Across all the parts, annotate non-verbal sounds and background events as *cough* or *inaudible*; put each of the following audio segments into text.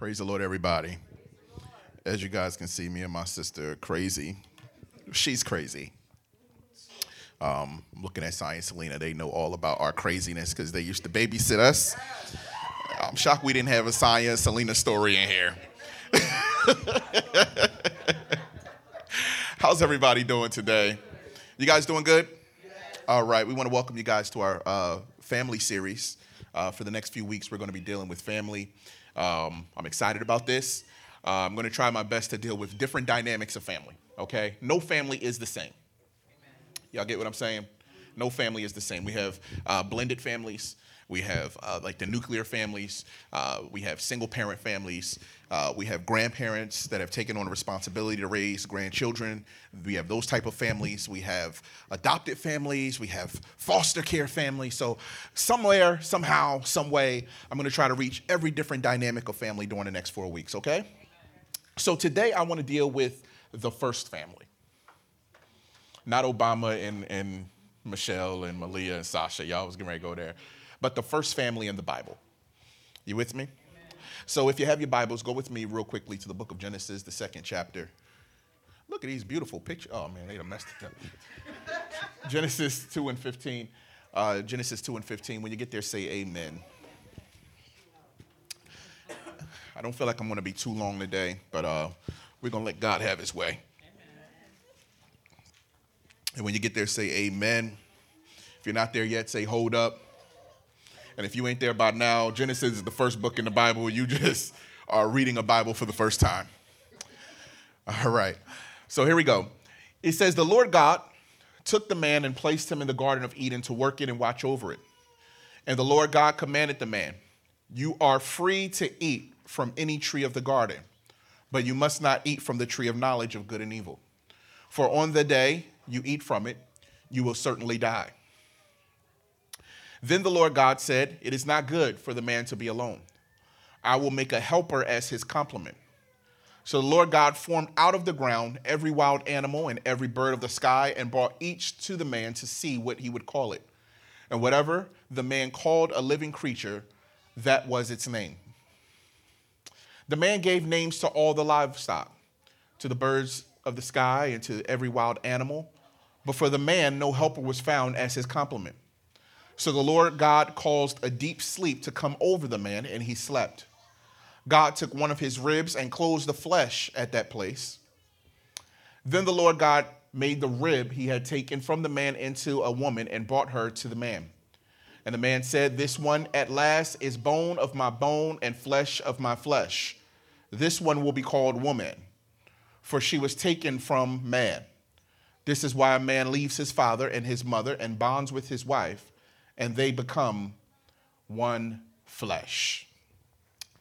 Praise the Lord, everybody. As you guys can see, me and my sister are crazy. She's crazy. Um, looking at Science Selena, they know all about our craziness because they used to babysit us. I'm shocked we didn't have a Science Selena story in here. *laughs* How's everybody doing today? You guys doing good? All right, we want to welcome you guys to our uh, family series. Uh, for the next few weeks, we're going to be dealing with family. Um, I'm excited about this. Uh, I'm going to try my best to deal with different dynamics of family, okay? No family is the same. Y'all get what I'm saying? No family is the same. We have uh, blended families. We have uh, like the nuclear families. Uh, we have single parent families. Uh, we have grandparents that have taken on the responsibility to raise grandchildren. We have those type of families. We have adopted families. We have foster care families. So somewhere, somehow, some way, I'm going to try to reach every different dynamic of family during the next four weeks. Okay. So today I want to deal with the first family, not Obama and and Michelle and Malia and Sasha. Y'all was getting ready to go there but the first family in the Bible. You with me? So if you have your Bibles, go with me real quickly to the book of Genesis, the second chapter. Look at these beautiful pictures. Oh man, they done messed it up. *laughs* Genesis 2 and 15. Uh, Genesis 2 and 15. When you get there, say amen. I don't feel like I'm going to be too long today, but uh, we're going to let God have his way. And when you get there, say amen. If you're not there yet, say hold up. And if you ain't there by now, Genesis is the first book in the Bible. You just *laughs* are reading a Bible for the first time. All right. So here we go. It says, The Lord God took the man and placed him in the Garden of Eden to work it and watch over it. And the Lord God commanded the man, You are free to eat from any tree of the garden, but you must not eat from the tree of knowledge of good and evil. For on the day you eat from it, you will certainly die. Then the Lord God said, It is not good for the man to be alone. I will make a helper as his complement. So the Lord God formed out of the ground every wild animal and every bird of the sky and brought each to the man to see what he would call it. And whatever the man called a living creature, that was its name. The man gave names to all the livestock, to the birds of the sky, and to every wild animal. But for the man, no helper was found as his complement. So the Lord God caused a deep sleep to come over the man, and he slept. God took one of his ribs and closed the flesh at that place. Then the Lord God made the rib he had taken from the man into a woman and brought her to the man. And the man said, This one at last is bone of my bone and flesh of my flesh. This one will be called woman, for she was taken from man. This is why a man leaves his father and his mother and bonds with his wife and they become one flesh.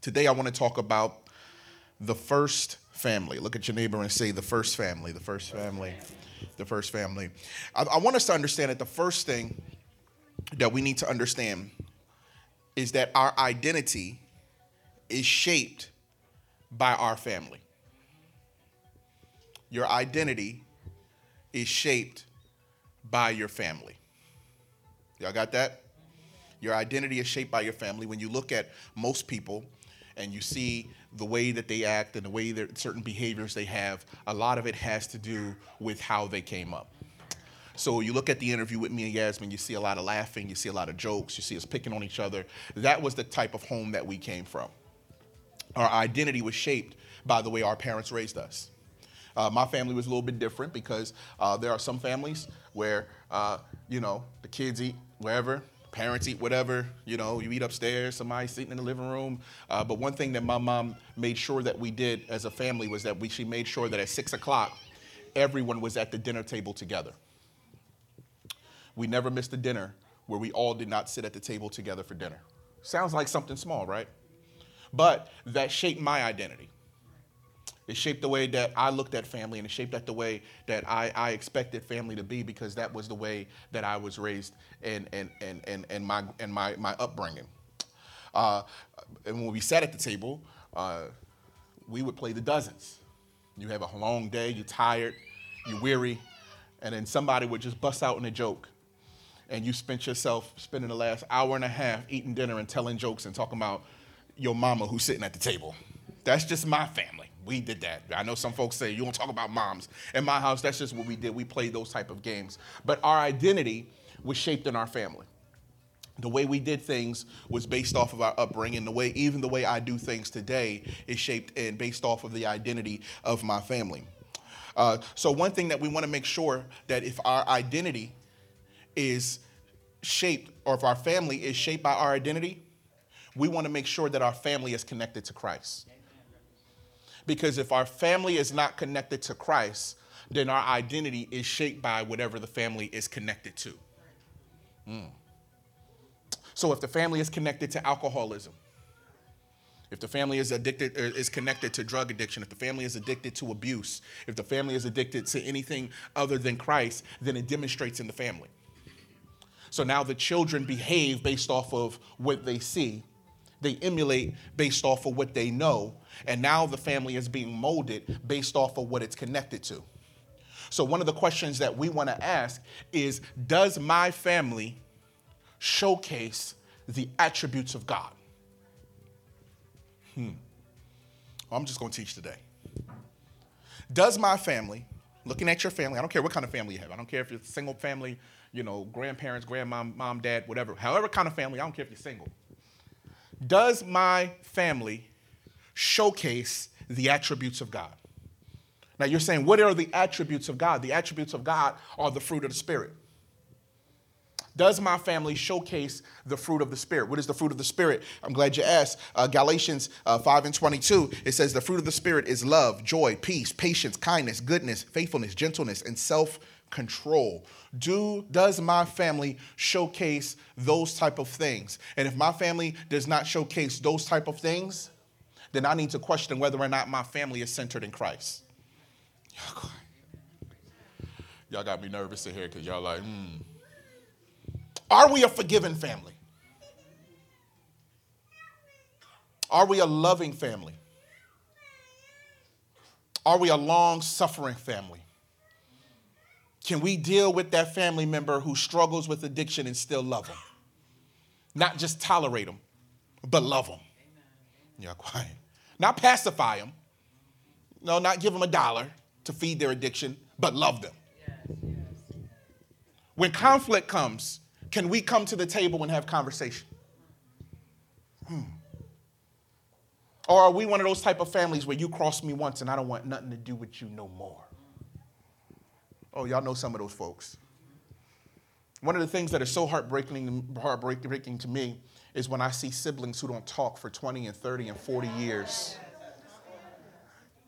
Today, I want to talk about the first family. Look at your neighbor and say, the first family, the first family, the first family. I, I want us to understand that the first thing that we need to understand is that our identity is shaped by our family. Your identity is shaped by your family. Y'all got that? Your identity is shaped by your family. When you look at most people and you see the way that they act and the way that certain behaviors they have, a lot of it has to do with how they came up. So you look at the interview with me and Yasmin, you see a lot of laughing, you see a lot of jokes, you see us picking on each other. That was the type of home that we came from. Our identity was shaped by the way our parents raised us. Uh, my family was a little bit different because uh, there are some families where, uh, you know, the kids eat wherever, parents eat whatever, you know, you eat upstairs, somebody's sitting in the living room. Uh, but one thing that my mom made sure that we did as a family was that we, she made sure that at six o'clock, everyone was at the dinner table together. We never missed a dinner where we all did not sit at the table together for dinner. Sounds like something small, right? But that shaped my identity. It shaped the way that I looked at family and it shaped that the way that I, I expected family to be because that was the way that I was raised and, and, and, and, and, my, and my, my upbringing. Uh, and when we sat at the table, uh, we would play the dozens. You have a long day, you're tired, you're weary, and then somebody would just bust out in a joke. And you spent yourself spending the last hour and a half eating dinner and telling jokes and talking about your mama who's sitting at the table. That's just my family. We did that. I know some folks say you won't talk about moms. In my house, that's just what we did. We played those type of games. But our identity was shaped in our family. The way we did things was based off of our upbringing. The way, even the way I do things today, is shaped and based off of the identity of my family. Uh, so one thing that we want to make sure that if our identity is shaped, or if our family is shaped by our identity, we want to make sure that our family is connected to Christ. Because if our family is not connected to Christ, then our identity is shaped by whatever the family is connected to. Mm. So if the family is connected to alcoholism, if the family is addicted er, is connected to drug addiction, if the family is addicted to abuse, if the family is addicted to anything other than Christ, then it demonstrates in the family. So now the children behave based off of what they see. They emulate based off of what they know. And now the family is being molded based off of what it's connected to. So, one of the questions that we want to ask is Does my family showcase the attributes of God? Hmm. Well, I'm just going to teach today. Does my family, looking at your family, I don't care what kind of family you have, I don't care if you're a single family, you know, grandparents, grandmom, mom, dad, whatever, however kind of family, I don't care if you're single. Does my family showcase the attributes of God? Now you're saying, what are the attributes of God? The attributes of God are the fruit of the Spirit. Does my family showcase the fruit of the Spirit? What is the fruit of the Spirit? I'm glad you asked. Uh, Galatians uh, 5 and 22, it says, The fruit of the Spirit is love, joy, peace, patience, kindness, goodness, faithfulness, gentleness, and self control. Do does my family showcase those type of things? And if my family does not showcase those type of things, then I need to question whether or not my family is centered in Christ. Y'all got me nervous in here because y'all like, hmm. Are we a forgiven family? Are we a loving family? Are we a long suffering family? Can we deal with that family member who struggles with addiction and still love them? Not just tolerate them, but love them. Yeah, quiet. Not pacify them. No, not give them a dollar to feed their addiction, but love them. Yes, yes. When conflict comes, can we come to the table and have conversation? Hmm. Or are we one of those type of families where you cross me once and I don't want nothing to do with you no more? Oh, y'all know some of those folks. One of the things that is so heartbreaking, heartbreaking to me is when I see siblings who don't talk for 20 and 30 and 40 years.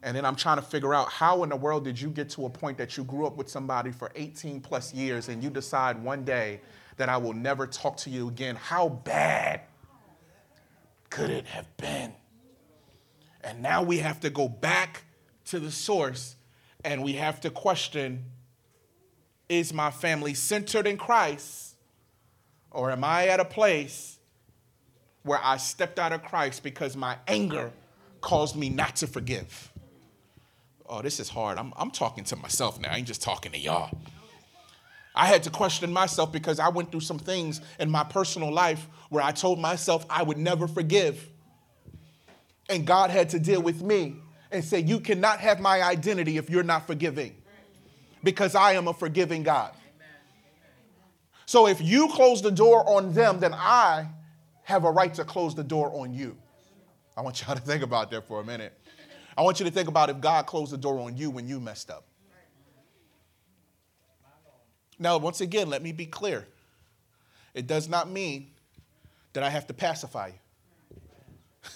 And then I'm trying to figure out how in the world did you get to a point that you grew up with somebody for 18 plus years and you decide one day that I will never talk to you again? How bad could it have been? And now we have to go back to the source and we have to question is my family centered in Christ? Or am I at a place where I stepped out of Christ because my anger caused me not to forgive? Oh, this is hard. I'm, I'm talking to myself now. I ain't just talking to y'all. I had to question myself because I went through some things in my personal life where I told myself I would never forgive. And God had to deal with me and say, You cannot have my identity if you're not forgiving because I am a forgiving God. So if you close the door on them, then I have a right to close the door on you. I want y'all to think about that for a minute. I want you to think about if God closed the door on you when you messed up. Now, once again, let me be clear. It does not mean that I have to pacify you.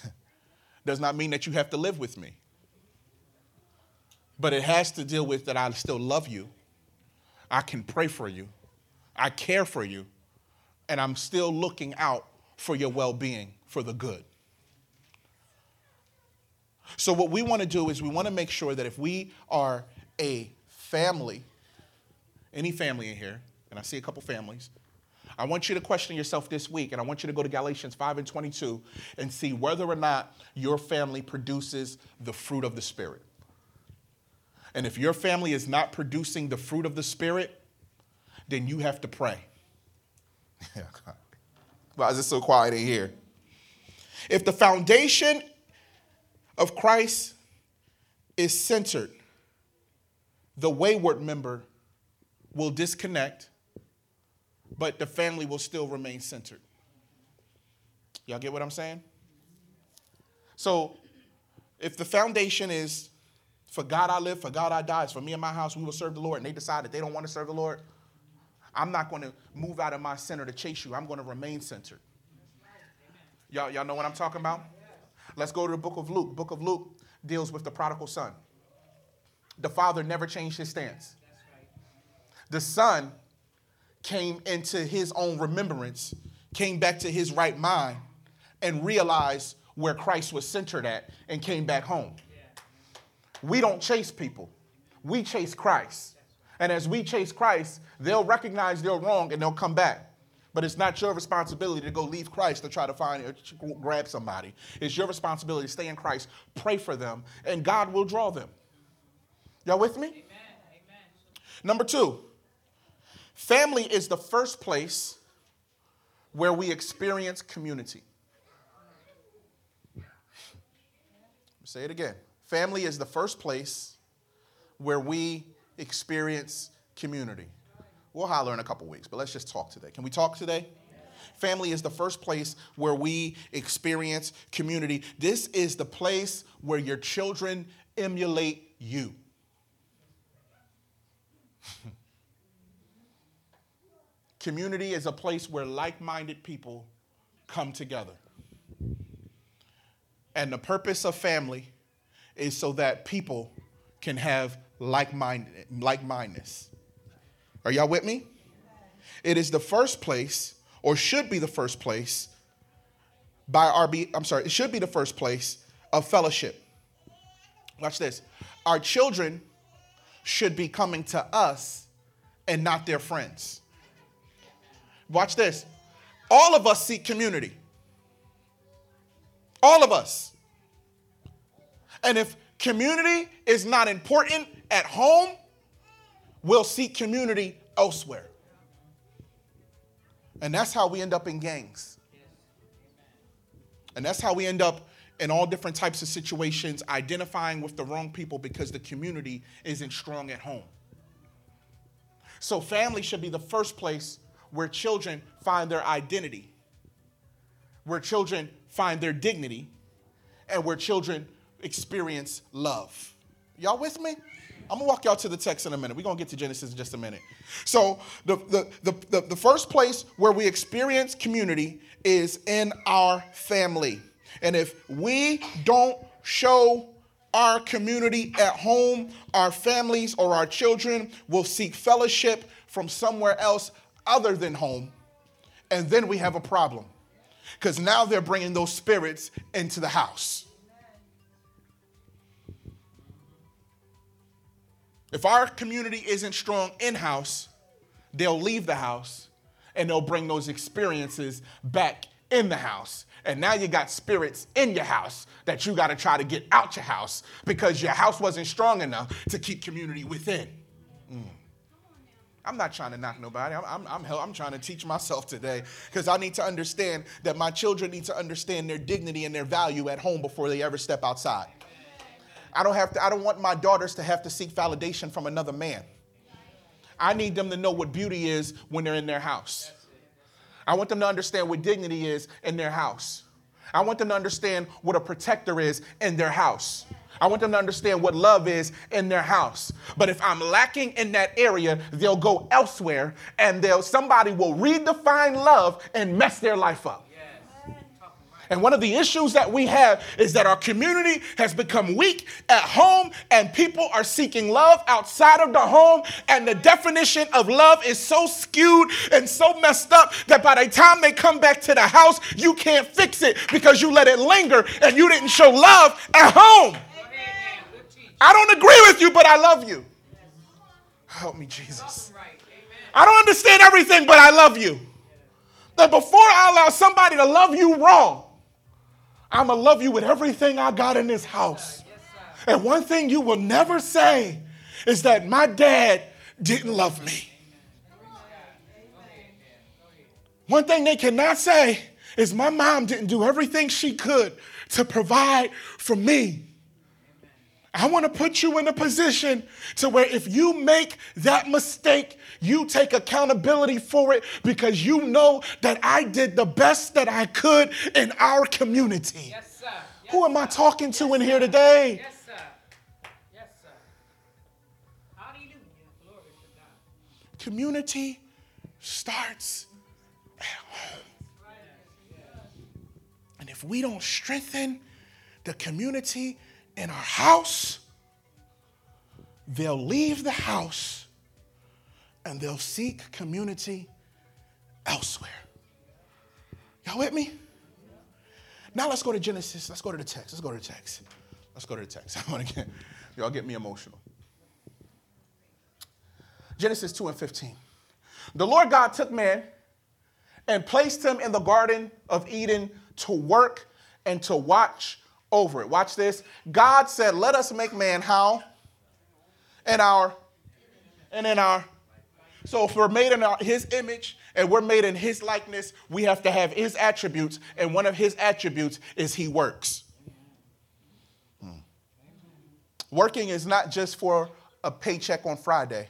*laughs* does not mean that you have to live with me. But it has to deal with that I still love you. I can pray for you. I care for you. And I'm still looking out for your well being, for the good. So, what we want to do is we want to make sure that if we are a family, any family in here, and I see a couple families, I want you to question yourself this week, and I want you to go to Galatians 5 and 22 and see whether or not your family produces the fruit of the Spirit. And if your family is not producing the fruit of the Spirit, then you have to pray. *laughs* Why is it so quiet in here? If the foundation of Christ is centered, the wayward member will disconnect, but the family will still remain centered. Y'all get what I'm saying? So, if the foundation is for God I live, for God I die, it's for me and my house, we will serve the Lord, and they decide that they don't want to serve the Lord, I'm not going to move out of my center to chase you. I'm going to remain centered. Y'all, y'all know what I'm talking about? Let's go to the book of Luke. Book of Luke deals with the prodigal son. The father never changed his stance. The son came into his own remembrance, came back to his right mind, and realized where Christ was centered at and came back home. We don't chase people, we chase Christ. And as we chase Christ, they'll recognize they're wrong and they'll come back. But it's not your responsibility to go leave Christ to try to find uh, or grab somebody. It's your responsibility to stay in Christ, pray for them, and God will draw them. Y'all with me? Amen. Number two, family is the first place where we experience community. Say it again. Family is the first place where we experience community. We'll holler in a couple weeks, but let's just talk today. Can we talk today? Family is the first place where we experience community. This is the place where your children emulate you. *laughs* community is a place where like minded people come together. And the purpose of family is so that people can have like mindedness. Are y'all with me? It is the first place, or should be the first place, by RB, I'm sorry, it should be the first place of fellowship. Watch this. Our children should be coming to us and not their friends. Watch this. All of us seek community. All of us. And if community is not important at home, we'll seek community elsewhere. And that's how we end up in gangs. And that's how we end up in all different types of situations, identifying with the wrong people because the community isn't strong at home. So, family should be the first place where children find their identity, where children find their dignity, and where children experience love. Y'all with me? I'm gonna walk y'all to the text in a minute. We're gonna get to Genesis in just a minute. So, the, the, the, the, the first place where we experience community is in our family. And if we don't show our community at home, our families or our children will seek fellowship from somewhere else other than home. And then we have a problem because now they're bringing those spirits into the house. If our community isn't strong in house, they'll leave the house and they'll bring those experiences back in the house. And now you got spirits in your house that you got to try to get out your house because your house wasn't strong enough to keep community within. Mm. I'm not trying to knock nobody. I'm, I'm, I'm, I'm trying to teach myself today because I need to understand that my children need to understand their dignity and their value at home before they ever step outside. I don't have to, I don't want my daughters to have to seek validation from another man. I need them to know what beauty is when they're in their house. I want them to understand what dignity is in their house. I want them to understand what a protector is in their house. I want them to understand what love is in their house. But if I'm lacking in that area, they'll go elsewhere and they'll somebody will redefine love and mess their life up. And one of the issues that we have is that our community has become weak at home and people are seeking love outside of the home. And the definition of love is so skewed and so messed up that by the time they come back to the house, you can't fix it because you let it linger and you didn't show love at home. I don't agree with you, but I love you. Help me, Jesus. I don't understand everything, but I love you. That before I allow somebody to love you wrong, I'm going to love you with everything I got in this house. And one thing you will never say is that my dad didn't love me. One thing they cannot say is my mom didn't do everything she could to provide for me. I want to put you in a position to where if you make that mistake, you take accountability for it because you know that I did the best that I could in our community. Yes, sir. Yes, Who am I talking to yes, in here today? Yes, sir. Yes, sir. Hallelujah. Glory to God. Community starts at home. And if we don't strengthen the community in our house, they'll leave the house and they'll seek community elsewhere. Y'all with me? Now let's go to Genesis. Let's go to the text. Let's go to the text. Let's go to the text. *laughs* I want to get y'all get me emotional. Genesis 2 and 15. The Lord God took man and placed him in the Garden of Eden to work and to watch over it. Watch this. God said, Let us make man how? In our, and in our. So if we're made in his image and we're made in his likeness, we have to have his attributes. And one of his attributes is he works. Hmm. Working is not just for a paycheck on Friday.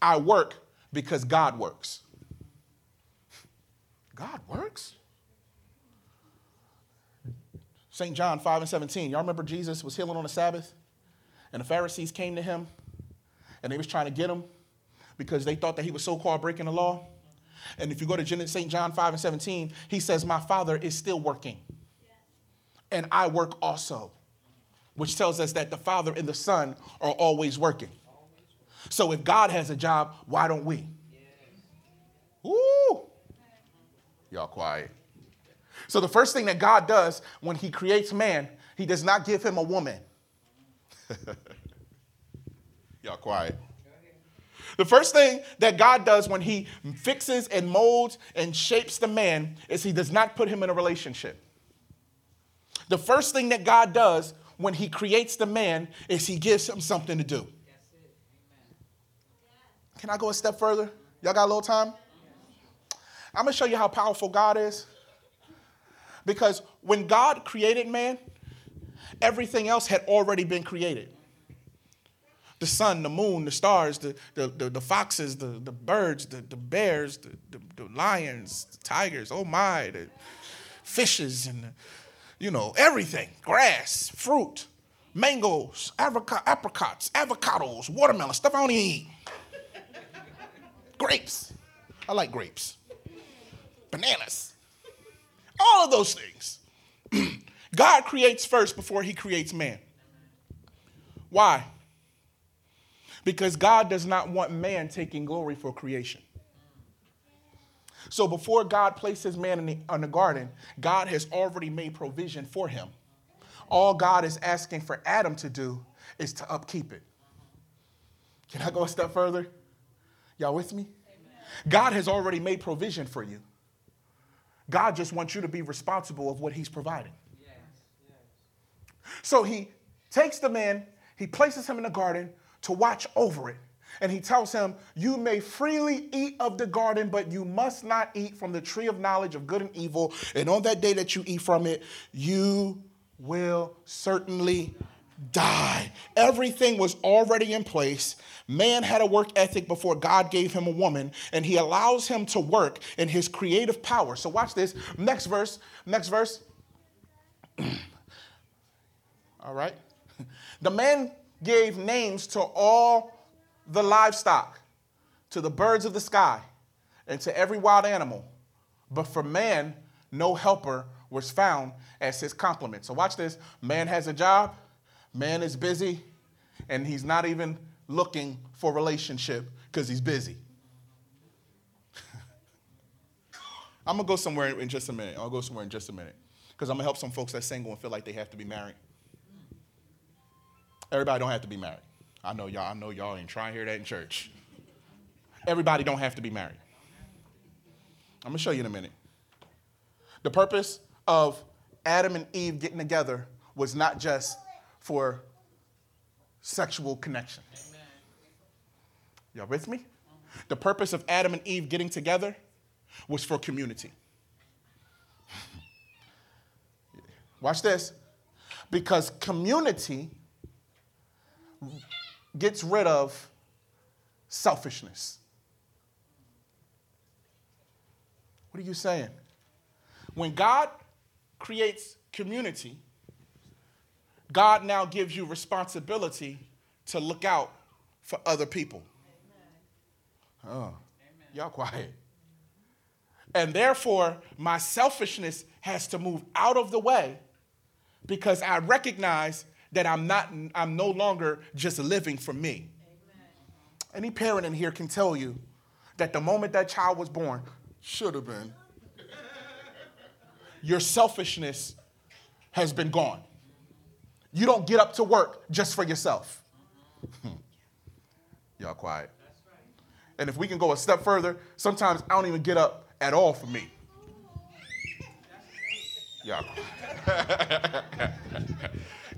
I work because God works. God works? St. John 5 and 17. Y'all remember Jesus was healing on the Sabbath? And the Pharisees came to him and they was trying to get him because they thought that he was so-called breaking the law. And if you go to St. John 5 and 17, he says, My father is still working. And I work also. Which tells us that the Father and the Son are always working. So if God has a job, why don't we? Ooh. Y'all quiet. So, the first thing that God does when He creates man, He does not give him a woman. *laughs* Y'all quiet. The first thing that God does when He fixes and molds and shapes the man is He does not put him in a relationship. The first thing that God does when He creates the man is He gives him something to do. Can I go a step further? Y'all got a little time? I'm gonna show you how powerful God is. Because when God created man, everything else had already been created. The sun, the moon, the stars, the, the, the, the foxes, the, the birds, the, the bears, the, the, the lions, the tigers, oh my, the fishes, and the, you know, everything grass, fruit, mangoes, apricots, avocados, watermelon, stuff I don't even eat. grapes. I like grapes. Bananas. All of those things. *clears throat* God creates first before he creates man. Why? Because God does not want man taking glory for creation. So before God places man in the, in the garden, God has already made provision for him. All God is asking for Adam to do is to upkeep it. Can I go a step further? Y'all with me? God has already made provision for you. God just wants you to be responsible of what he's providing. Yes, yes. So he takes the man, he places him in the garden to watch over it. And he tells him, You may freely eat of the garden, but you must not eat from the tree of knowledge of good and evil. And on that day that you eat from it, you will certainly die. Everything was already in place. Man had a work ethic before God gave him a woman, and he allows him to work in his creative power. So, watch this. Next verse. Next verse. *clears throat* all right. The man gave names to all the livestock, to the birds of the sky, and to every wild animal. But for man, no helper was found as his complement. So, watch this. Man has a job Man is busy and he's not even looking for relationship because he's busy. *laughs* I'm gonna go somewhere in just a minute. I'll go somewhere in just a minute because I'm gonna help some folks that's single and feel like they have to be married. Everybody don't have to be married. I know y'all. I know y'all ain't trying to hear that in church. Everybody don't have to be married. I'm gonna show you in a minute. The purpose of Adam and Eve getting together was not just for sexual connection. Amen. Y'all with me? The purpose of Adam and Eve getting together was for community. *laughs* Watch this. Because community gets rid of selfishness. What are you saying? When God creates community, God now gives you responsibility to look out for other people. Oh, y'all quiet. And therefore, my selfishness has to move out of the way because I recognize that I'm not I'm no longer just living for me. Amen. Any parent in here can tell you that the moment that child was born should have been your selfishness has been gone. You don't get up to work just for yourself. *laughs* Y'all quiet. And if we can go a step further, sometimes I don't even get up at all for me. Y'all *laughs*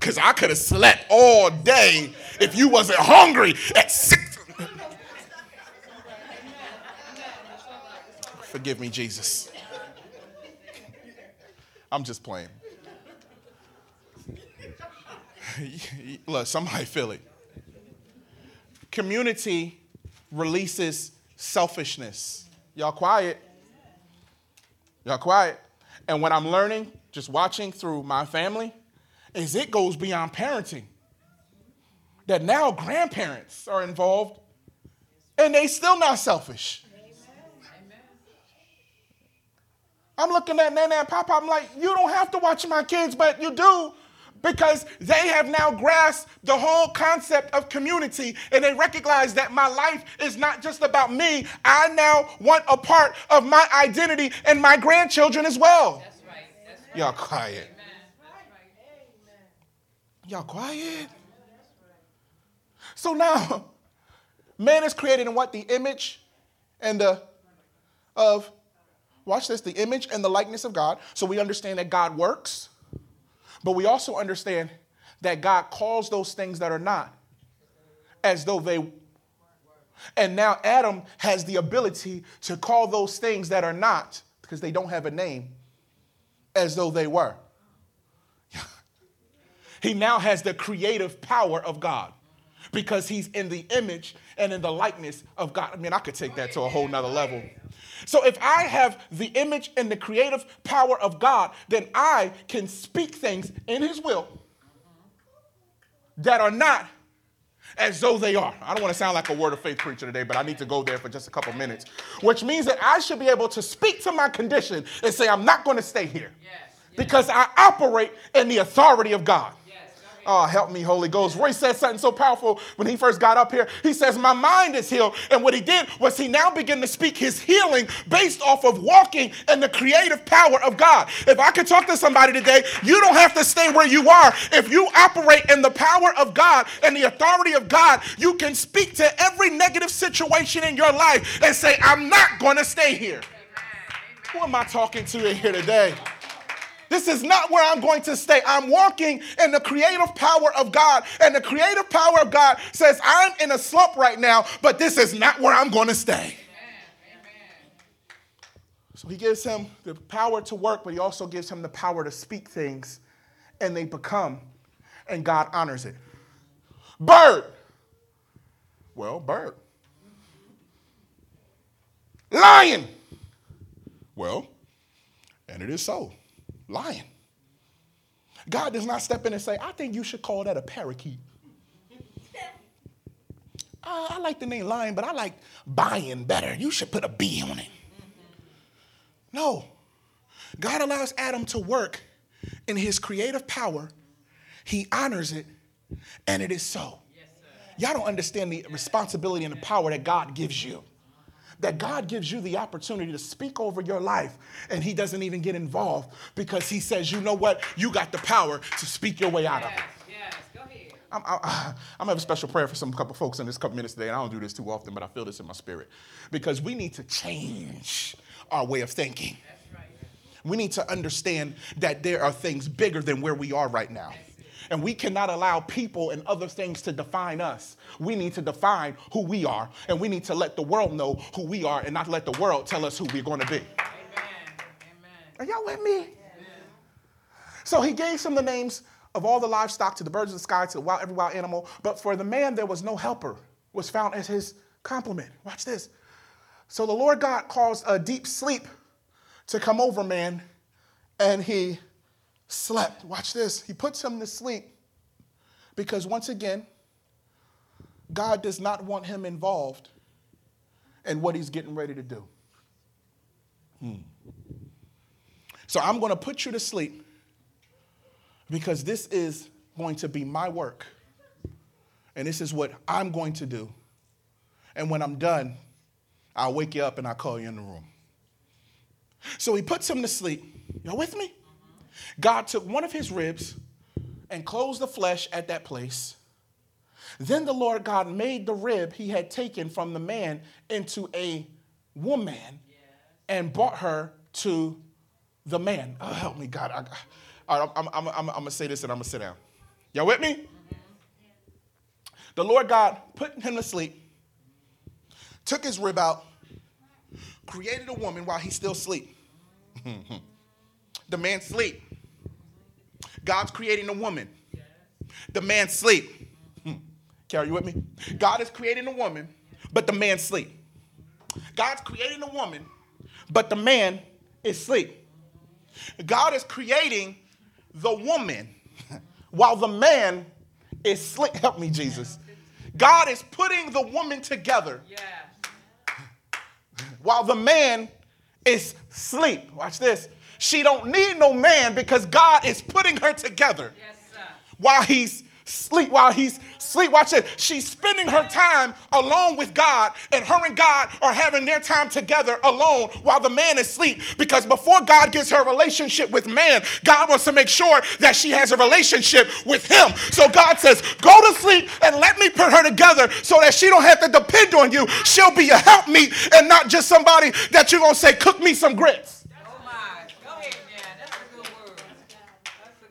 Because I could have slept all day if you wasn't hungry at six. Forgive me, Jesus. I'm just playing. *laughs* Look, somebody feel it. Community releases selfishness. Y'all quiet. Y'all quiet. And what I'm learning, just watching through my family, is it goes beyond parenting. That now grandparents are involved and they still not selfish. I'm looking at Nana and Papa, I'm like, you don't have to watch my kids, but you do because they have now grasped the whole concept of community and they recognize that my life is not just about me. I now want a part of my identity and my grandchildren as well. That's right. That's right. Y'all quiet. Y'all quiet. So now, *laughs* man is created in what? The image and the of watch this, the image and the likeness of God. So we understand that God works. But we also understand that God calls those things that are not as though they and now Adam has the ability to call those things that are not because they don't have a name as though they were. He now has the creative power of God because he's in the image and in the likeness of God. I mean, I could take that to a whole nother level. So if I have the image and the creative power of God, then I can speak things in His will that are not as though they are. I don't want to sound like a word of faith preacher today, but I need to go there for just a couple minutes, which means that I should be able to speak to my condition and say, I'm not going to stay here yes, yes. because I operate in the authority of God. Oh, help me, Holy Ghost. Roy said something so powerful when he first got up here. He says, My mind is healed. And what he did was he now began to speak his healing based off of walking and the creative power of God. If I could talk to somebody today, you don't have to stay where you are. If you operate in the power of God and the authority of God, you can speak to every negative situation in your life and say, I'm not going to stay here. Who am I talking to in here today? This is not where I'm going to stay. I'm walking in the creative power of God. And the creative power of God says, I'm in a slump right now, but this is not where I'm going to stay. So he gives him the power to work, but he also gives him the power to speak things, and they become, and God honors it. Bird. Well, bird. Lion. Well, and it is so lion. God does not step in and say, I think you should call that a parakeet. *laughs* Uh, I like the name lion, but I like buying better. You should put a B on it. No. God allows Adam to work in his creative power. He honors it, and it is so. Y'all don't understand the responsibility and the power that God gives you that God gives you the opportunity to speak over your life and He doesn't even get involved because He says, you know what? You got the power to speak your way out yes, of it. Yes, go ahead. I'm, I'm, I'm gonna have a special prayer for some couple folks in this couple minutes today, and I don't do this too often, but I feel this in my spirit because we need to change our way of thinking. We need to understand that there are things bigger than where we are right now. And we cannot allow people and other things to define us. We need to define who we are, and we need to let the world know who we are and not let the world tell us who we're going to be. Amen. Amen. Are y'all with me? So he gave some of the names of all the livestock to the birds of the sky to the wild, every wild animal. But for the man, there was no helper, was found as his complement. Watch this. So the Lord God caused a deep sleep to come over man, and he slept. Watch this. He puts him to sleep because once again, God does not want him involved in what he's getting ready to do. Hmm. So I'm going to put you to sleep because this is going to be my work. And this is what I'm going to do. And when I'm done, I'll wake you up and I'll call you in the room. So he puts him to sleep. Y'all with me? God took one of his ribs and closed the flesh at that place. Then the Lord God made the rib he had taken from the man into a woman and brought her to the man. Oh, help me, God. I, am I'm, I'm, I'm, I'm going to say this and I'm going to sit down. Y'all with me? The Lord God put him to sleep, took his rib out, created a woman while he's still asleep. *laughs* the man sleep. God's creating a woman. The man sleep. Hmm. Carrie, you with me? God is creating a woman, but the man sleep. God's creating a woman, but the man is sleep. God is creating the woman *laughs* while the man is sleep. Help me, Jesus. God is putting the woman together while the man is sleep. Watch this. She don't need no man because God is putting her together yes, while he's sleep while he's sleep. Watch it. She's spending her time alone with God, and her and God are having their time together alone while the man is asleep. Because before God gets her relationship with man, God wants to make sure that she has a relationship with him. So God says, Go to sleep and let me put her together so that she don't have to depend on you. She'll be a helpmeet and not just somebody that you're gonna say, Cook me some grits.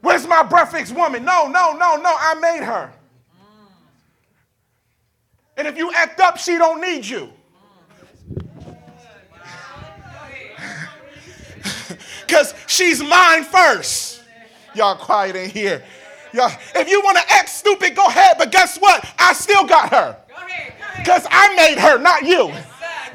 Where's my breakfast woman? No, no, no, no. I made her. And if you act up, she don't need you. *laughs* Because she's mine first. Y'all quiet in here. Y'all, if you want to act stupid, go ahead. But guess what? I still got her. Because I made her, not you.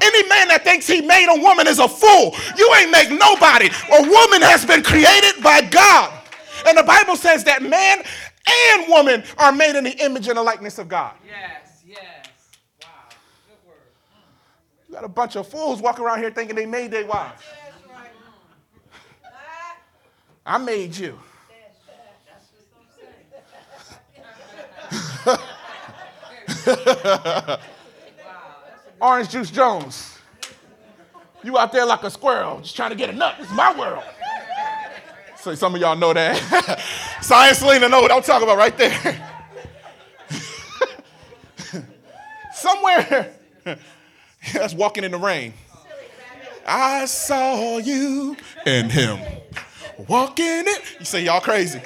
Any man that thinks he made a woman is a fool. You ain't make nobody. A woman has been created by God. And the Bible says that man and woman are made in the image and the likeness of God. Yes, yes. Wow. Good word. You got a bunch of fools walking around here thinking they made their wives. I made you. *laughs* Oran Juice Jones. You out there like a squirrel, just trying to get a nut. This is my world. So some of y'all know that. *laughs* Science Selena know what I'm talking about right there. *laughs* Somewhere, *laughs* that's walking in the rain. I saw you and him walking it. You say y'all crazy.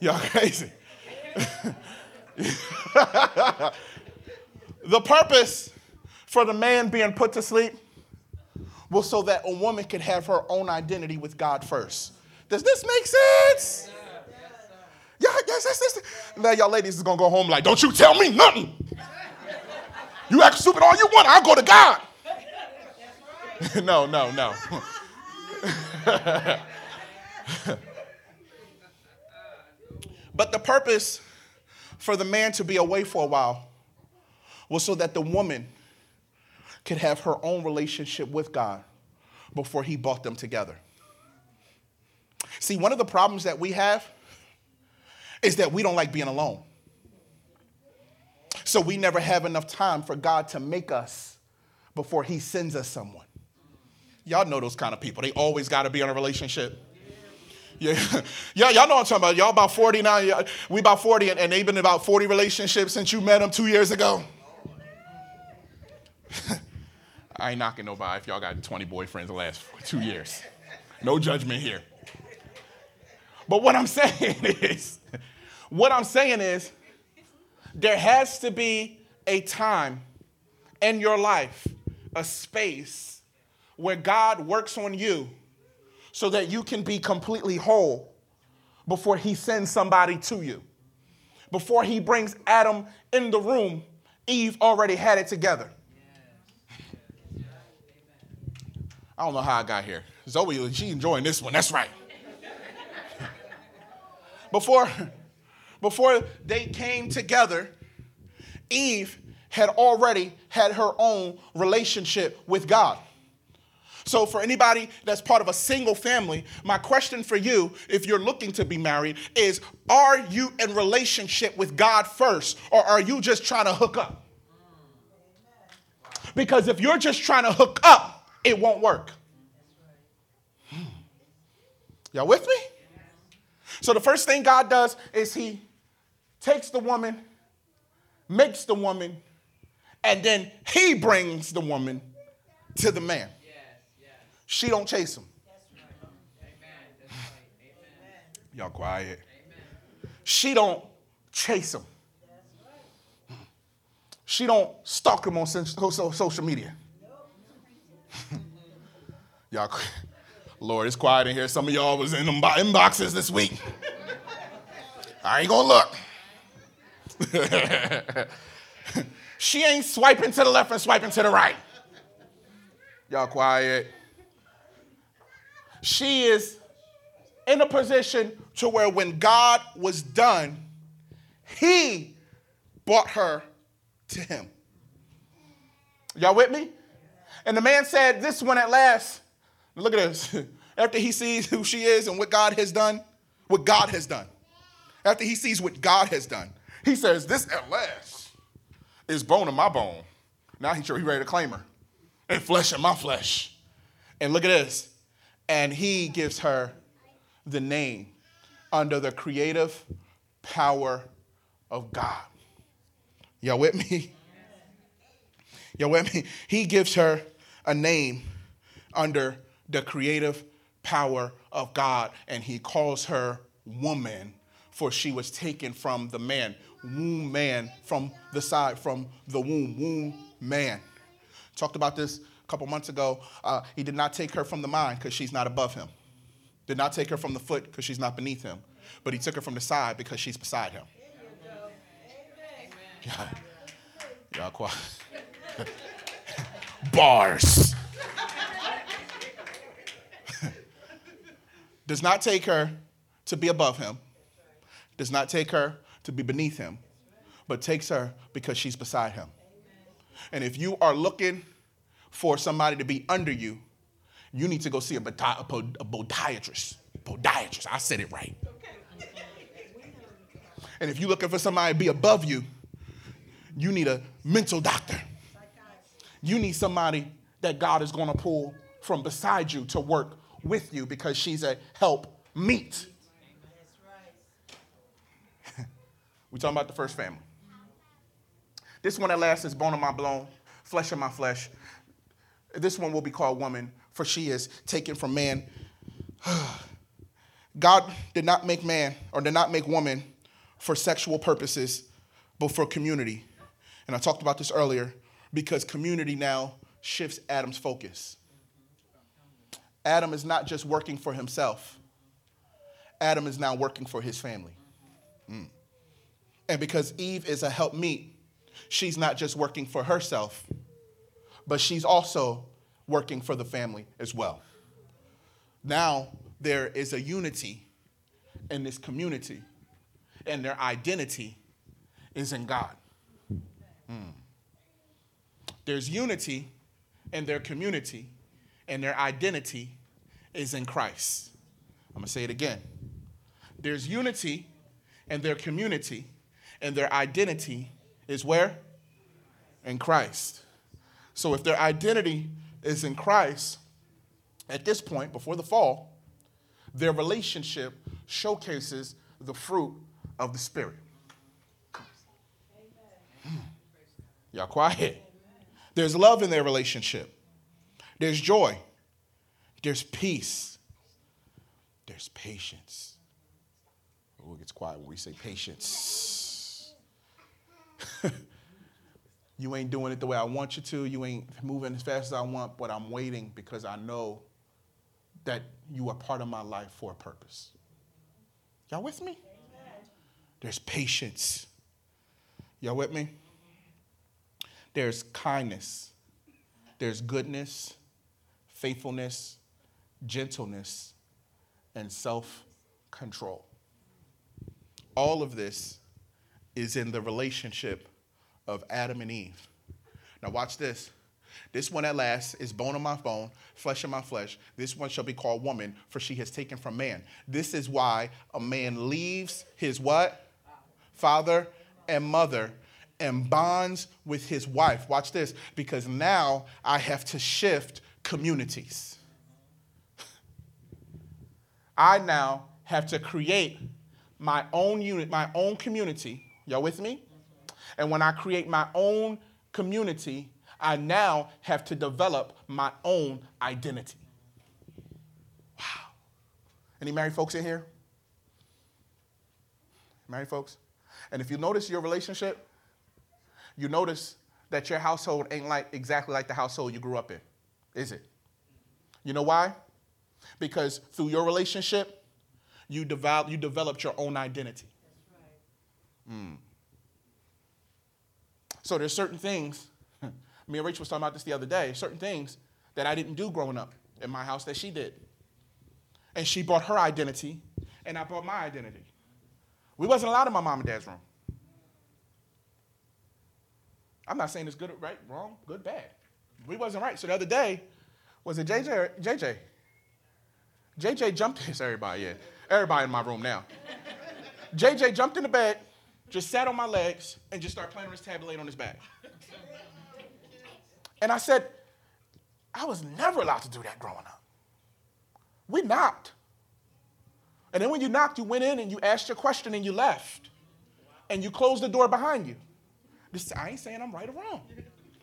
Y'all crazy. the purpose for the man being put to sleep well, so that a woman could have her own identity with God first. Does this make sense? Yeah, yes, yes, yes. Now, y'all ladies is gonna go home like, don't you tell me nothing. You act stupid all you want, I'll go to God. *laughs* no, no, no. *laughs* but the purpose for the man to be away for a while was so that the woman could have her own relationship with God before he brought them together. See, one of the problems that we have is that we don't like being alone. So we never have enough time for God to make us before he sends us someone. Y'all know those kind of people. They always got to be in a relationship. Yeah. *laughs* yeah, y'all know what I'm talking about. Y'all about 40 now. We about 40, and, and they've been about 40 relationships since you met them two years ago. *laughs* I ain't knocking nobody if y'all got 20 boyfriends the last two years. No judgment here. But what I'm *laughs* saying is, what I'm saying is, there has to be a time in your life, a space where God works on you so that you can be completely whole before he sends somebody to you. Before he brings Adam in the room, Eve already had it together. I don't know how I got here. Zoe, she enjoying this one. That's right. before, before they came together, Eve had already had her own relationship with God. So, for anybody that's part of a single family, my question for you, if you're looking to be married, is Are you in relationship with God first, or are you just trying to hook up? Because if you're just trying to hook up, it won't work. Hmm. Y'all with me? So, the first thing God does is He takes the woman, makes the woman, and then He brings the woman to the man. She don't chase him. Y'all quiet. She don't chase him. She don't stalk him on social media. *laughs* y'all, Lord, it's quiet in here. Some of y'all was in them inboxes this week. I ain't gonna look. *laughs* she ain't swiping to the left and swiping to the right. Y'all quiet she is in a position to where when God was done, he brought her to him. Y'all with me? And the man said, This one at last, look at this. *laughs* After he sees who she is and what God has done, what God has done. After he sees what God has done, he says, This at last is bone of my bone. Now he's ready to claim her. And flesh of my flesh. And look at this and he gives her the name under the creative power of God. Y'all with me? Y'all with me? He gives her a name under the creative power of God, and he calls her woman, for she was taken from the man. Womb man from the side, from the womb, womb man. Talked about this a couple months ago, uh, he did not take her from the mind because she's not above him. Did not take her from the foot because she's not beneath him. But he took her from the side because she's beside him. Yeah. Y'all quiet. *laughs* Bars. Does not take her to be above him. Does not take her to be beneath him, but takes her because she's beside him. And if you are looking for somebody to be under you, you need to go see a, podi- a, pod- a podiatrist. Podiatrist, I said it right. And if you're looking for somebody to be above you, you need a mental doctor. You need somebody that God is going to pull from beside you to work with you because she's a help meet. *laughs* We're talking about the first family. This one at last is bone of my bone, flesh of my flesh. This one will be called woman, for she is taken from man. *sighs* God did not make man or did not make woman for sexual purposes, but for community. And I talked about this earlier because community now shifts Adam's focus. Adam is not just working for himself, Adam is now working for his family. Mm. And because Eve is a helpmeet, she's not just working for herself, but she's also working for the family as well. Now there is a unity in this community, and their identity is in God. Hmm. There's unity in their community, and their identity is in Christ. I'm gonna say it again. There's unity in their community, and their identity is where? In Christ. So if their identity is in Christ, at this point, before the fall, their relationship showcases the fruit of the Spirit. Hmm. Y'all quiet. There's love in their relationship. There's joy. There's peace. There's patience. Oh, it gets quiet when we say patience. *laughs* You ain't doing it the way I want you to. You ain't moving as fast as I want, but I'm waiting because I know that you are part of my life for a purpose. Y'all with me? There's patience. Y'all with me? There's kindness. There's goodness, faithfulness, gentleness, and self control. All of this is in the relationship of Adam and Eve. Now, watch this. This one at last is bone of my bone, flesh of my flesh. This one shall be called woman, for she has taken from man. This is why a man leaves his what? Father and mother and bonds with his wife. Watch this, because now I have to shift communities. *laughs* I now have to create my own unit, my own community. Y'all with me? And when I create my own community, I now have to develop my own identity. Wow. Any married folks in here? Married folks? And if you notice your relationship, you notice that your household ain't like exactly like the household you grew up in, is it? You know why? Because through your relationship, you, develop, you developed your own identity. Right. Mm. So there's certain things, *laughs* me and Rachel was talking about this the other day, certain things that I didn't do growing up in my house that she did. And she brought her identity, and I brought my identity. We wasn't allowed in my mom and dad's room. I'm not saying it's good, right, wrong, good, bad. We wasn't right. So the other day, was it JJ or JJ? JJ jumped, it's *laughs* everybody, yeah. Everybody in my room now. JJ jumped in the bed, just sat on my legs, and just started playing on his tablet on his back. And I said, I was never allowed to do that growing up. We knocked. And then when you knocked, you went in and you asked your question and you left. And you closed the door behind you. This, I ain't saying I'm right or wrong.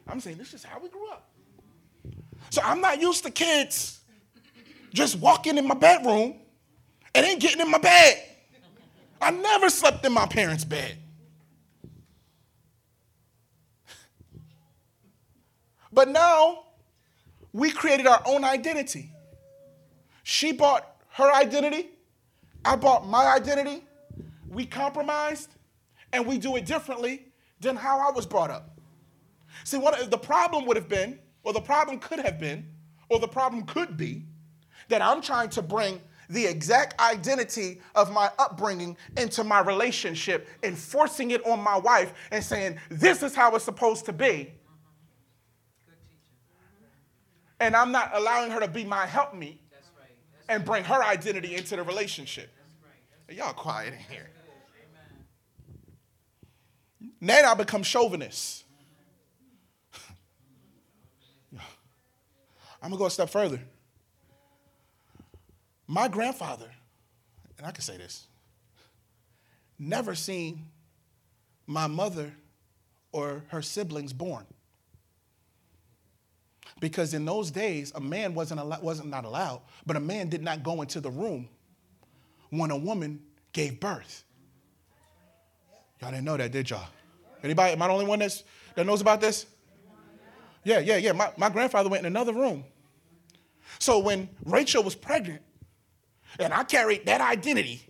I'm saying this is how we grew up. So I'm not used to kids just walking in my bedroom and ain't getting in my bed. I never slept in my parents' bed. But now we created our own identity. She bought her identity, I bought my identity. We compromised and we do it differently than how I was brought up. See, what the problem would have been, or the problem could have been, or the problem could be that I'm trying to bring the exact identity of my upbringing into my relationship and forcing it on my wife and saying, This is how it's supposed to be. And I'm not allowing her to be my helpmeet and bring her identity into the relationship. Y'all quiet in here. Then I become chauvinist. *laughs* I'm gonna go a step further. My grandfather, and I can say this, never seen my mother or her siblings born. Because in those days, a man wasn't, al- wasn't not allowed, but a man did not go into the room when a woman gave birth. Y'all didn't know that, did y'all? Anybody, am I the only one that's, that knows about this? Yeah, yeah, yeah. My, my grandfather went in another room. So when Rachel was pregnant, and I carried that identity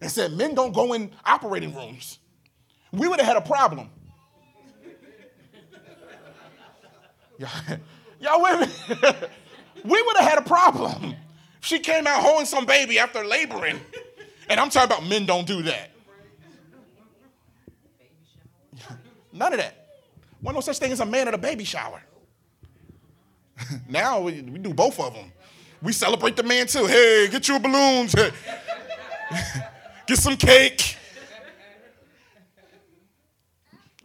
and said, men don't go in operating rooms, we would have had a problem. *laughs* Y'all, y'all with me? *laughs* we would have had a problem. She came out holding some baby after laboring. And I'm talking about men don't do that. None of that. One no such thing as a man at a baby shower. *laughs* now we, we do both of them. We celebrate the man too. Hey, get your balloons. *laughs* get some cake.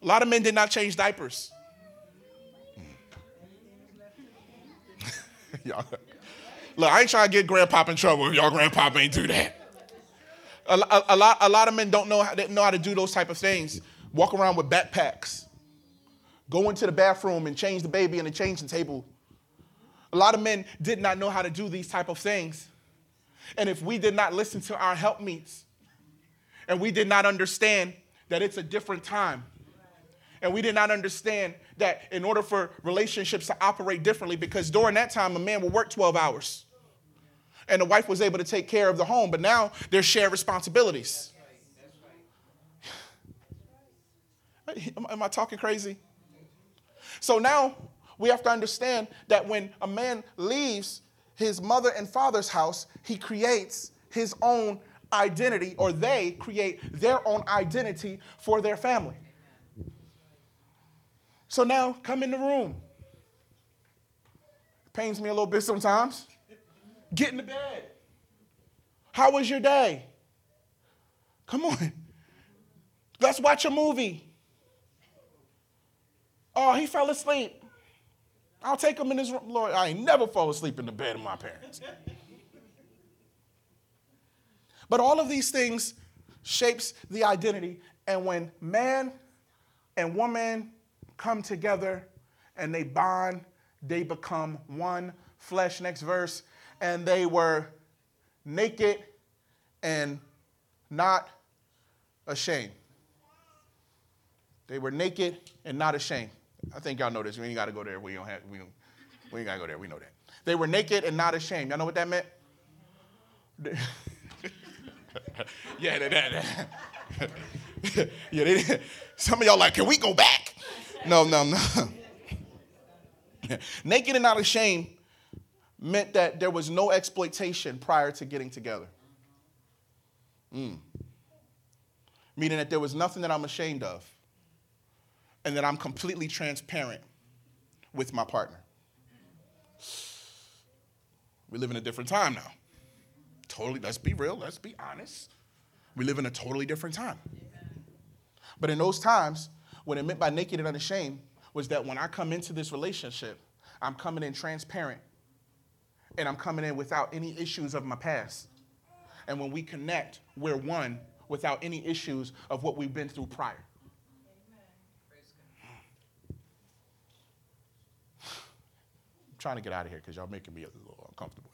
A lot of men did not change diapers. *laughs* y'all, look, I ain't trying to get grandpop in trouble if y'all grandpop ain't do that. A, a, a, lot, a lot of men don't know how, know how to do those type of things. Walk around with backpacks. Go into the bathroom and change the baby in the changing table. A lot of men did not know how to do these type of things. And if we did not listen to our helpmeets, and we did not understand that it's a different time, and we did not understand that in order for relationships to operate differently, because during that time, a man would work 12 hours. and the wife was able to take care of the home, but now there's shared responsibilities. Am I talking crazy? So now we have to understand that when a man leaves his mother and father's house, he creates his own identity, or they create their own identity for their family. So now come in the room. Pains me a little bit sometimes. Get in the bed. How was your day? Come on. Let's watch a movie. Oh, he fell asleep. I'll take him in his room. Lord, I ain't never fall asleep in the bed of my parents. but all of these things shapes the identity. And when man and woman come together and they bond, they become one flesh. Next verse. And they were naked and not ashamed. They were naked and not ashamed. I think y'all know this. We ain't got to go there. We don't have. We, don't, we ain't got to go there. We know that. They were naked and not ashamed. Y'all know what that meant? *laughs* yeah, that. that, that. *laughs* yeah, they, some of y'all like, can we go back? No, no, no. *laughs* naked and not ashamed meant that there was no exploitation prior to getting together. Mm. Meaning that there was nothing that I'm ashamed of and that I'm completely transparent with my partner. We live in a different time now. Totally, let's be real, let's be honest. We live in a totally different time. But in those times, what it meant by naked and unashamed was that when I come into this relationship, I'm coming in transparent and I'm coming in without any issues of my past. And when we connect, we're one without any issues of what we've been through prior. Trying to get out of here because y'all making me a little uncomfortable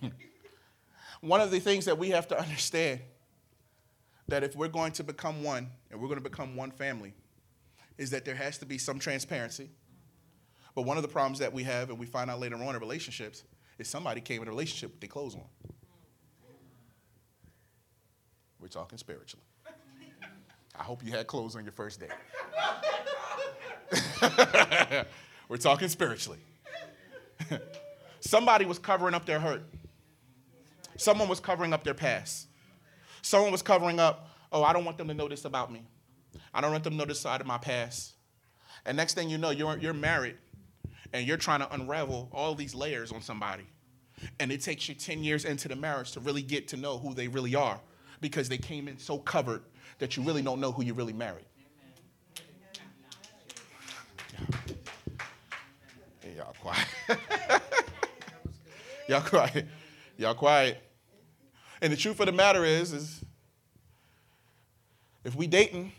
here. *laughs* one of the things that we have to understand that if we're going to become one and we're going to become one family is that there has to be some transparency. But one of the problems that we have and we find out later on in relationships is somebody came in a relationship with their clothes on. We're talking spiritually. I hope you had clothes on your first date. *laughs* We're talking spiritually. *laughs* Somebody was covering up their hurt. Someone was covering up their past. Someone was covering up, oh, I don't want them to know this about me. I don't want them to know this side of my past. And next thing you know, you're, you're married and you're trying to unravel all these layers on somebody. And it takes you 10 years into the marriage to really get to know who they really are because they came in so covered that you really don't know who you really married. Y'all quiet. *laughs* y'all quiet. Y'all quiet. And the truth of the matter is, is if we dating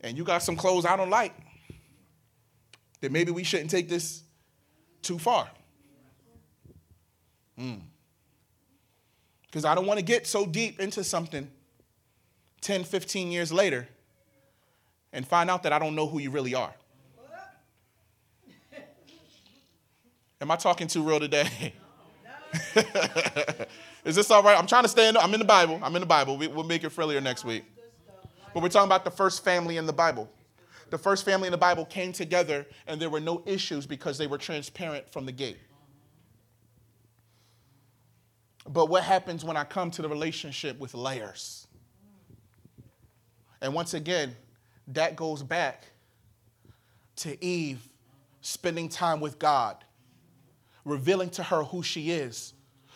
and you got some clothes I don't like, then maybe we shouldn't take this too far. Because mm. I don't want to get so deep into something 10, 15 years later and find out that I don't know who you really are. Am I talking too real today? *laughs* Is this all right? I'm trying to stay in. I'm in the Bible. I'm in the Bible. We, will make it friendlier next week. But we're talking about the first family in the Bible. The first family in the Bible came together, and there were no issues because they were transparent from the gate. But what happens when I come to the relationship with layers? And once again, that goes back to Eve spending time with God revealing to her who she is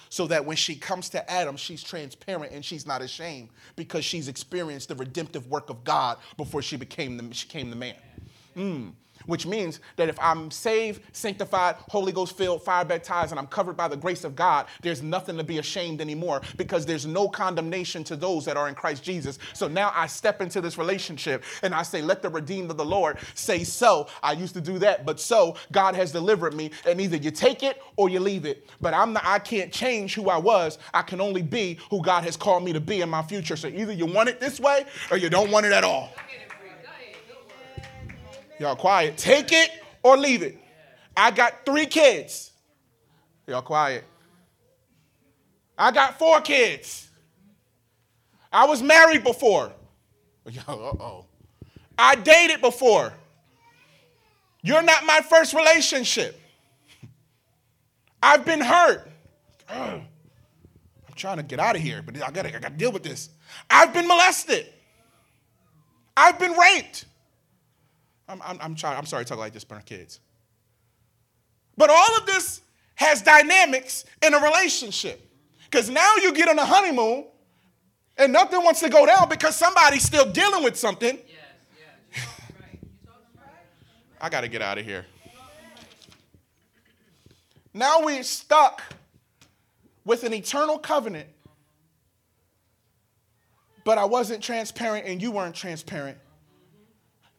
so that when she comes to Adam, she's transparent and she's not ashamed because she's experienced the redemptive work of God before she became the, she became the man. Mm which means that if I'm saved, sanctified, Holy Ghost filled, fire baptized, and I'm covered by the grace of God, there's nothing to be ashamed anymore because there's no condemnation to those that are in Christ Jesus. So now I step into this relationship and I say, Let the redeemed of the Lord say so. I used to do that, but so God has delivered me, and either you take it or you leave it. But I'm not, I can't change who I was. I can only be who God has called me to be in my future. So either you want it this way or you don't want it at all. Y'all quiet. Take it or leave it. I got three kids. Y'all quiet. I got four kids. I was married before. *laughs* Y'all, oh. I dated before. You're not my first relationship. *laughs* I've been hurt. *clears throat* I'm trying to get out of here, but I gotta, I gotta deal with this. I've been molested. I've been raped. I'm, I'm, I'm, trying, I'm sorry to talk like this, but our kids. But all of this has dynamics in a relationship. Because now you get on a honeymoon and nothing wants to go down because somebody's still dealing with something. Yes, yes. Right. Right. I got to get out of here. Now we're stuck with an eternal covenant, but I wasn't transparent and you weren't transparent.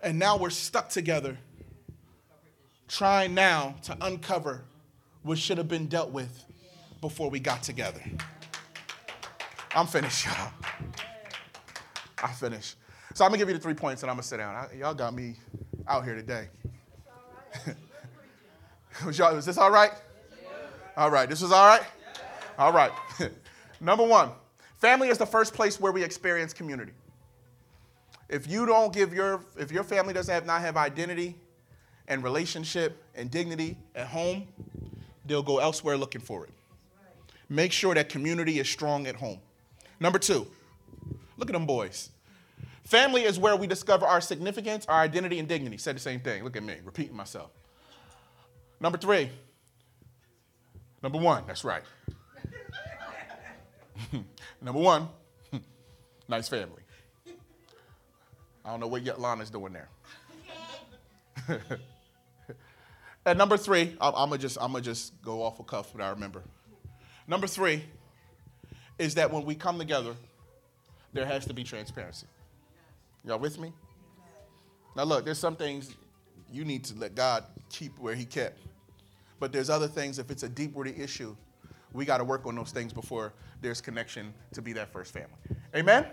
And now we're stuck together, trying now to uncover what should have been dealt with before we got together. I'm finished, y'all. I finished. So I'm gonna give you the three points and I'm gonna sit down. I, y'all got me out here today. *laughs* was, y'all, was this all right? All right. This was all right? All right. *laughs* Number one, family is the first place where we experience community. If you don't give your, if your family doesn't have not have identity and relationship and dignity at home, they'll go elsewhere looking for it. Make sure that community is strong at home. Number two, look at them boys. Family is where we discover our significance, our identity, and dignity. Said the same thing. Look at me, repeating myself. Number three, number one, that's right. *laughs* number one, *laughs* nice family. I don't know what Lana's doing there. *laughs* and number three, I'm, gonna just I'm gonna just go off a cuff but I remember. Number three is that when we come together, there has to be transparency. Y'all with me? Now look, there's some things you need to let God keep where He kept. But there's other things, if it's a deep rooted issue, we got to work on those things before there's connection to be that first family. Amen?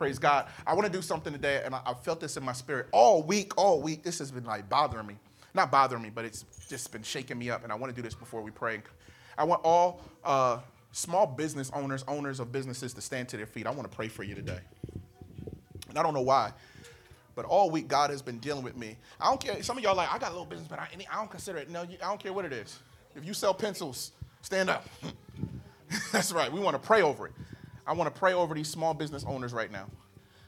Praise God. I want to do something today, and I, I felt this in my spirit all week, all week. This has been like bothering me. Not bothering me, but it's just been shaking me up, and I want to do this before we pray. I want all uh, small business owners, owners of businesses to stand to their feet. I want to pray for you today. And I don't know why, but all week God has been dealing with me. I don't care. Some of y'all like, I got a little business, but I, I don't consider it. No, I don't care what it is. If you sell pencils, stand up. *laughs* That's right. We want to pray over it. I want to pray over these small business owners right now.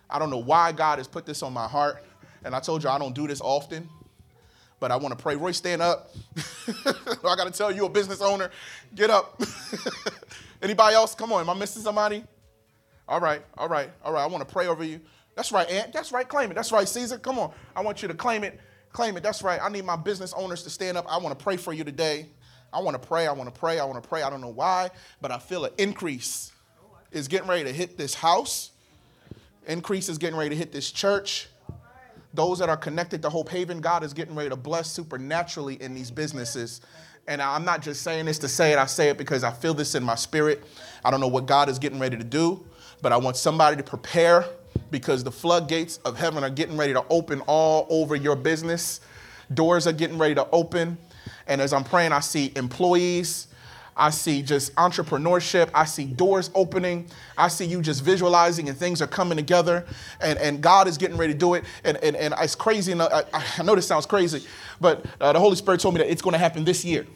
I don't know why God has put this on my heart. And I told you I don't do this often, but I want to pray. Roy, stand up. *laughs* I got to tell you, a business owner, get up. *laughs* Anybody else? Come on. Am I missing somebody? All right, all right, all right. I want to pray over you. That's right, Aunt. That's right. Claim it. That's right, Caesar. Come on. I want you to claim it. Claim it. That's right. I need my business owners to stand up. I want to pray for you today. I want to pray. I want to pray. I want to pray. I don't know why, but I feel an increase is getting ready to hit this house. Increase is getting ready to hit this church. Those that are connected to Hope Haven, God is getting ready to bless supernaturally in these businesses. And I'm not just saying this to say it, I say it because I feel this in my spirit. I don't know what God is getting ready to do, but I want somebody to prepare because the floodgates of heaven are getting ready to open all over your business. Doors are getting ready to open. And as I'm praying, I see employees. I see just entrepreneurship. I see doors opening. I see you just visualizing and things are coming together. And, and God is getting ready to do it. And, and, and it's crazy. And I, I know this sounds crazy, but uh, the Holy Spirit told me that it's going to happen this year.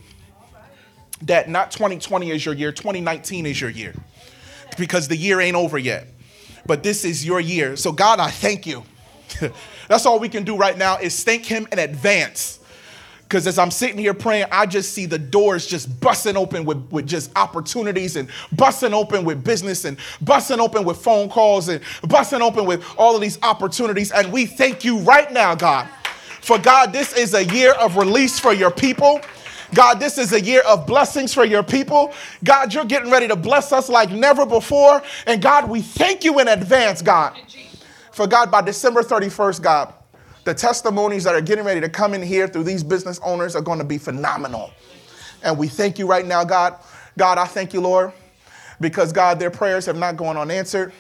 That not 2020 is your year, 2019 is your year. Because the year ain't over yet. But this is your year. So, God, I thank you. *laughs* That's all we can do right now is thank Him in advance because as I'm sitting here praying, I just see the doors just busting open with, with just opportunities and busting open with business and busting open with phone calls and busting open with all of these opportunities. And we thank you right now, God. For God, this is a year of release for your people. God, this is a year of blessings for your people. God, you're getting ready to bless us like never before. And God, we thank you in advance, God. For God, by December 31st, God, the testimonies that are getting ready to come in here through these business owners are going to be phenomenal. And we thank you right now, God. God, I thank you, Lord, because God, their prayers have not gone unanswered,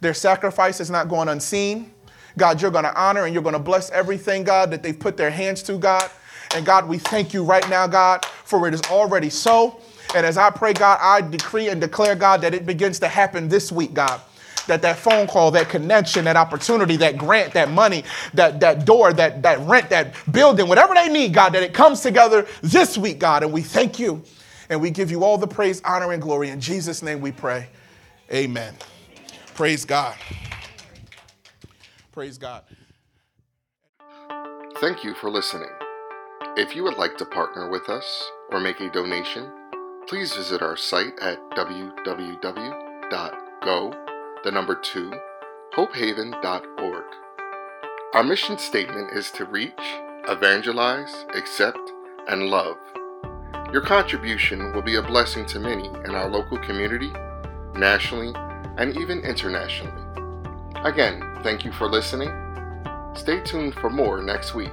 their sacrifice has not gone unseen. God, you're going to honor and you're going to bless everything, God, that they've put their hands to, God. And God, we thank you right now, God, for it is already so. And as I pray, God, I decree and declare, God, that it begins to happen this week, God that that phone call, that connection, that opportunity, that grant, that money, that, that door, that, that rent, that building, whatever they need, God, that it comes together this week, God. And we thank you and we give you all the praise, honor, and glory. In Jesus' name we pray. Amen. Praise God. Praise God. Thank you for listening. If you would like to partner with us or make a donation, please visit our site at www.go, the number 2, hopehaven.org. Our mission statement is to reach, evangelize, accept, and love. Your contribution will be a blessing to many in our local community, nationally, and even internationally. Again, thank you for listening. Stay tuned for more next week.